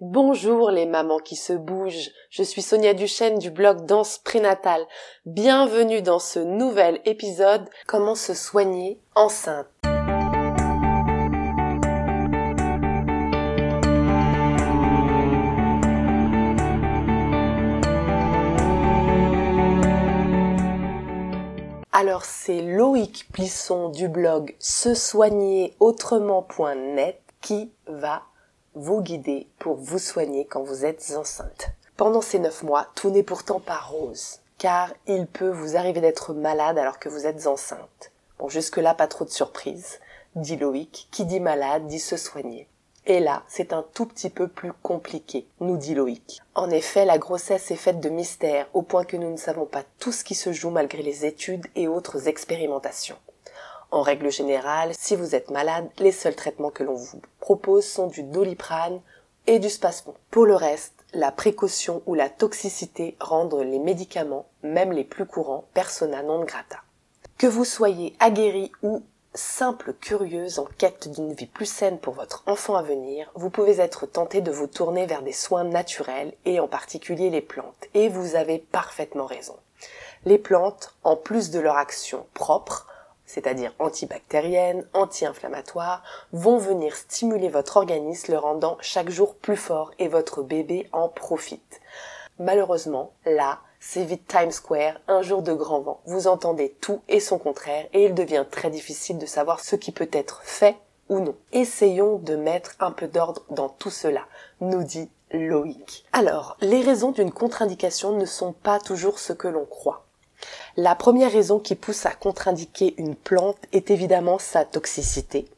Bonjour les mamans qui se bougent, je suis Sonia Duchesne du blog Danse Prénatale. Bienvenue dans ce nouvel épisode Comment se soigner enceinte. Alors c'est Loïc Plisson du blog se soigner autrement.net qui va vous guider pour vous soigner quand vous êtes enceinte. Pendant ces neuf mois, tout n'est pourtant pas rose, car il peut vous arriver d'être malade alors que vous êtes enceinte. Bon, jusque-là, pas trop de surprise, dit Loïc, qui dit malade dit se soigner. Et là, c'est un tout petit peu plus compliqué, nous dit Loïc. En effet, la grossesse est faite de mystères, au point que nous ne savons pas tout ce qui se joue malgré les études et autres expérimentations. En règle générale, si vous êtes malade, les seuls traitements que l'on vous propose sont du doliprane et du spasmon. Pour le reste, la précaution ou la toxicité rendent les médicaments, même les plus courants, persona non grata. Que vous soyez aguerri ou simple curieuse en quête d'une vie plus saine pour votre enfant à venir, vous pouvez être tenté de vous tourner vers des soins naturels et en particulier les plantes. Et vous avez parfaitement raison. Les plantes, en plus de leur action propre, c'est-à-dire antibactériennes, anti-inflammatoires, vont venir stimuler votre organisme le rendant chaque jour plus fort et votre bébé en profite. Malheureusement, là, c'est vite Times Square, un jour de grand vent. Vous entendez tout et son contraire et il devient très difficile de savoir ce qui peut être fait ou non. Essayons de mettre un peu d'ordre dans tout cela, nous dit Loïc. Alors, les raisons d'une contre-indication ne sont pas toujours ce que l'on croit. La première raison qui pousse à contre-indiquer une plante est évidemment sa toxicité.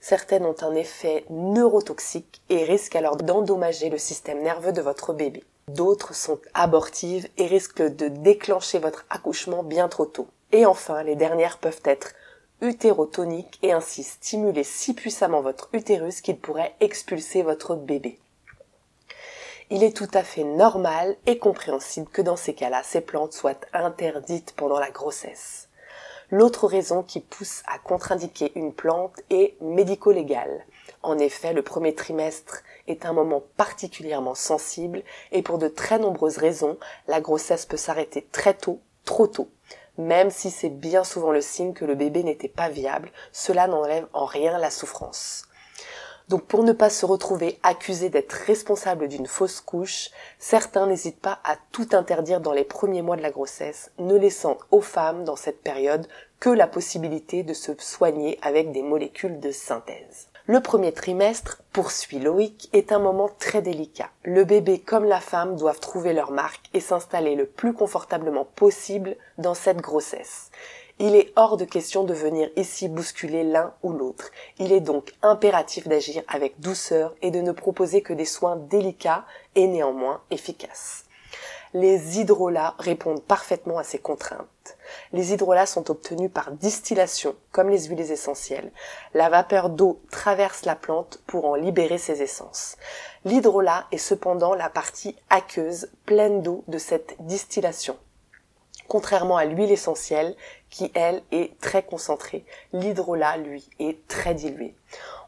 Certaines ont un effet neurotoxique et risquent alors d'endommager le système nerveux de votre bébé. D'autres sont abortives et risquent de déclencher votre accouchement bien trop tôt. Et enfin, les dernières peuvent être utérotoniques et ainsi stimuler si puissamment votre utérus qu'il pourrait expulser votre bébé il est tout à fait normal et compréhensible que dans ces cas-là, ces plantes soient interdites pendant la grossesse. L'autre raison qui pousse à contre-indiquer une plante est médico-légale. En effet, le premier trimestre est un moment particulièrement sensible et pour de très nombreuses raisons, la grossesse peut s'arrêter très tôt, trop tôt. Même si c'est bien souvent le signe que le bébé n'était pas viable, cela n'enlève en rien la souffrance. Donc pour ne pas se retrouver accusé d'être responsable d'une fausse couche, certains n'hésitent pas à tout interdire dans les premiers mois de la grossesse, ne laissant aux femmes dans cette période que la possibilité de se soigner avec des molécules de synthèse. Le premier trimestre, poursuit Loïc, est un moment très délicat. Le bébé comme la femme doivent trouver leur marque et s'installer le plus confortablement possible dans cette grossesse. Il est hors de question de venir ici bousculer l'un ou l'autre. Il est donc impératif d'agir avec douceur et de ne proposer que des soins délicats et néanmoins efficaces. Les hydrolats répondent parfaitement à ces contraintes. Les hydrolats sont obtenus par distillation, comme les huiles essentielles. La vapeur d'eau traverse la plante pour en libérer ses essences. L'hydrolat est cependant la partie aqueuse, pleine d'eau de cette distillation. Contrairement à l'huile essentielle, qui elle est très concentrée, l'hydrolat, lui, est très dilué.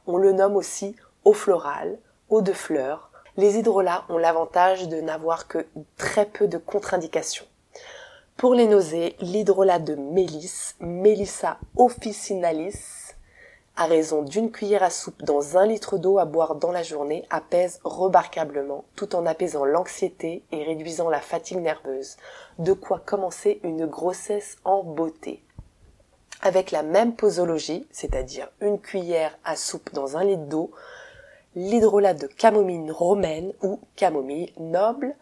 On le nomme aussi eau florale, eau de fleurs. Les hydrolats ont l'avantage de n'avoir que très peu de contre-indications. Pour les nausées, l'hydrolat de mélisse, Melissa officinalis, à raison d'une cuillère à soupe dans un litre d'eau à boire dans la journée apaise remarquablement tout en apaisant l'anxiété et réduisant la fatigue nerveuse. De quoi commencer une grossesse en beauté. Avec la même posologie, c'est-à-dire une cuillère à soupe dans un litre d'eau, l'hydrolat de camomille romaine ou camomille noble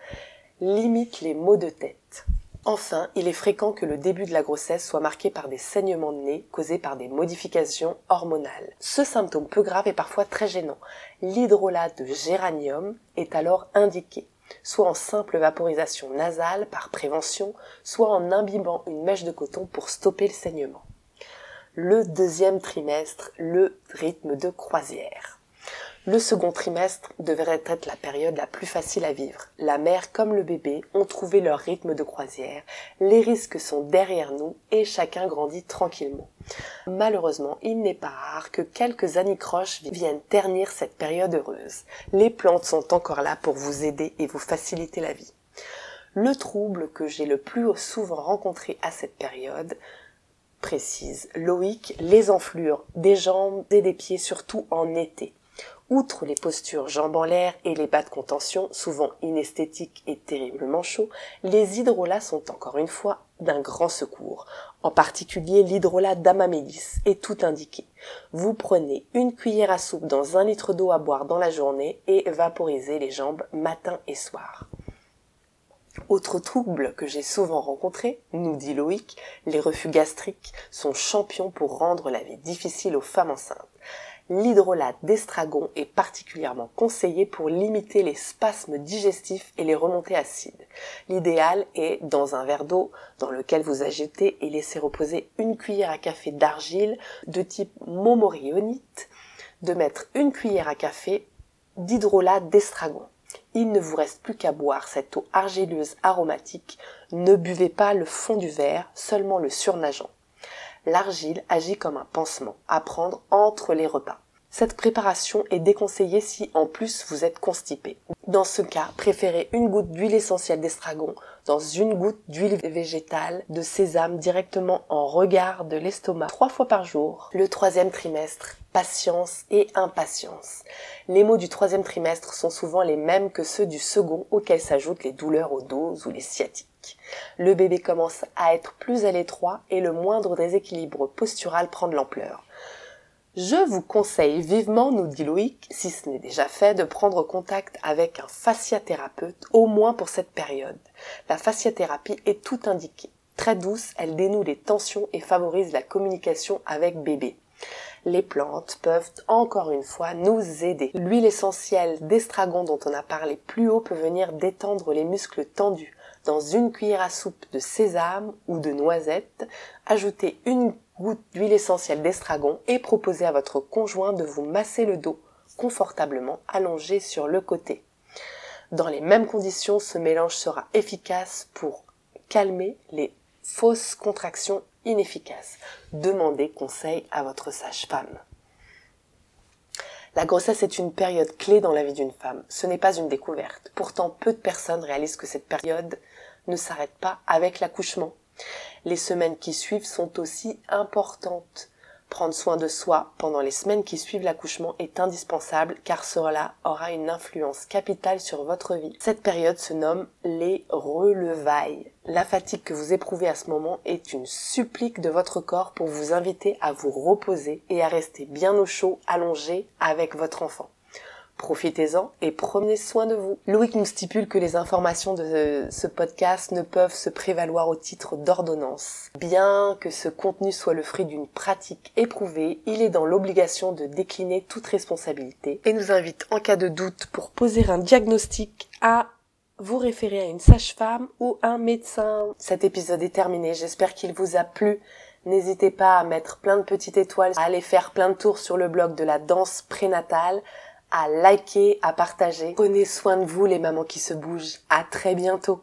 limite les maux de tête. Enfin, il est fréquent que le début de la grossesse soit marqué par des saignements de nez causés par des modifications hormonales. Ce symptôme peu grave est parfois très gênant. L'hydrolat de géranium est alors indiqué, soit en simple vaporisation nasale par prévention, soit en imbibant une mèche de coton pour stopper le saignement. Le deuxième trimestre, le rythme de croisière. Le second trimestre devrait être la période la plus facile à vivre. La mère comme le bébé ont trouvé leur rythme de croisière, les risques sont derrière nous et chacun grandit tranquillement. Malheureusement, il n'est pas rare que quelques anicroches viennent ternir cette période heureuse. Les plantes sont encore là pour vous aider et vous faciliter la vie. Le trouble que j'ai le plus souvent rencontré à cette période, précise Loïc, les enflures des jambes et des pieds, surtout en été. Outre les postures jambes en l'air et les bas de contention, souvent inesthétiques et terriblement chauds, les hydrolats sont encore une fois d'un grand secours. En particulier l'hydrolat d'amamélis est tout indiqué. Vous prenez une cuillère à soupe dans un litre d'eau à boire dans la journée et vaporisez les jambes matin et soir. Autre trouble que j'ai souvent rencontré, nous dit Loïc, les refus gastriques sont champions pour rendre la vie difficile aux femmes enceintes l'hydrolat d'estragon est particulièrement conseillé pour limiter les spasmes digestifs et les remontées acides. L'idéal est, dans un verre d'eau dans lequel vous agitez et laissez reposer une cuillère à café d'argile de type momorionite, de mettre une cuillère à café d'hydrolat d'estragon. Il ne vous reste plus qu'à boire cette eau argileuse aromatique. Ne buvez pas le fond du verre, seulement le surnageant l'argile agit comme un pansement à prendre entre les repas. Cette préparation est déconseillée si en plus vous êtes constipé. Dans ce cas, préférez une goutte d'huile essentielle d'estragon dans une goutte d'huile végétale de sésame directement en regard de l'estomac trois fois par jour. Le troisième trimestre, patience et impatience. Les mots du troisième trimestre sont souvent les mêmes que ceux du second auxquels s'ajoutent les douleurs au dos ou les sciatiques. Le bébé commence à être plus à l'étroit et le moindre déséquilibre postural prend de l'ampleur. Je vous conseille vivement, nous dit Loïc, si ce n'est déjà fait, de prendre contact avec un fasciathérapeute, au moins pour cette période. La fasciathérapie est tout indiquée. Très douce, elle dénoue les tensions et favorise la communication avec bébé. Les plantes peuvent encore une fois nous aider. L'huile essentielle d'estragon dont on a parlé plus haut peut venir détendre les muscles tendus, dans une cuillère à soupe de sésame ou de noisette, ajoutez une goutte d'huile essentielle d'estragon et proposez à votre conjoint de vous masser le dos confortablement allongé sur le côté. Dans les mêmes conditions, ce mélange sera efficace pour calmer les fausses contractions inefficaces. Demandez conseil à votre sage-femme. La grossesse est une période clé dans la vie d'une femme. Ce n'est pas une découverte. Pourtant, peu de personnes réalisent que cette période ne s'arrête pas avec l'accouchement. Les semaines qui suivent sont aussi importantes. Prendre soin de soi pendant les semaines qui suivent l'accouchement est indispensable car cela aura une influence capitale sur votre vie. Cette période se nomme les relevailles. La fatigue que vous éprouvez à ce moment est une supplique de votre corps pour vous inviter à vous reposer et à rester bien au chaud allongé avec votre enfant. Profitez-en et prenez soin de vous. Loïc nous stipule que les informations de ce podcast ne peuvent se prévaloir au titre d'ordonnance. Bien que ce contenu soit le fruit d'une pratique éprouvée, il est dans l'obligation de décliner toute responsabilité et nous invite en cas de doute pour poser un diagnostic à vous référer à une sage-femme ou un médecin. Cet épisode est terminé, j'espère qu'il vous a plu. N'hésitez pas à mettre plein de petites étoiles, à aller faire plein de tours sur le blog de la danse prénatale, à liker, à partager. Prenez soin de vous les mamans qui se bougent. À très bientôt.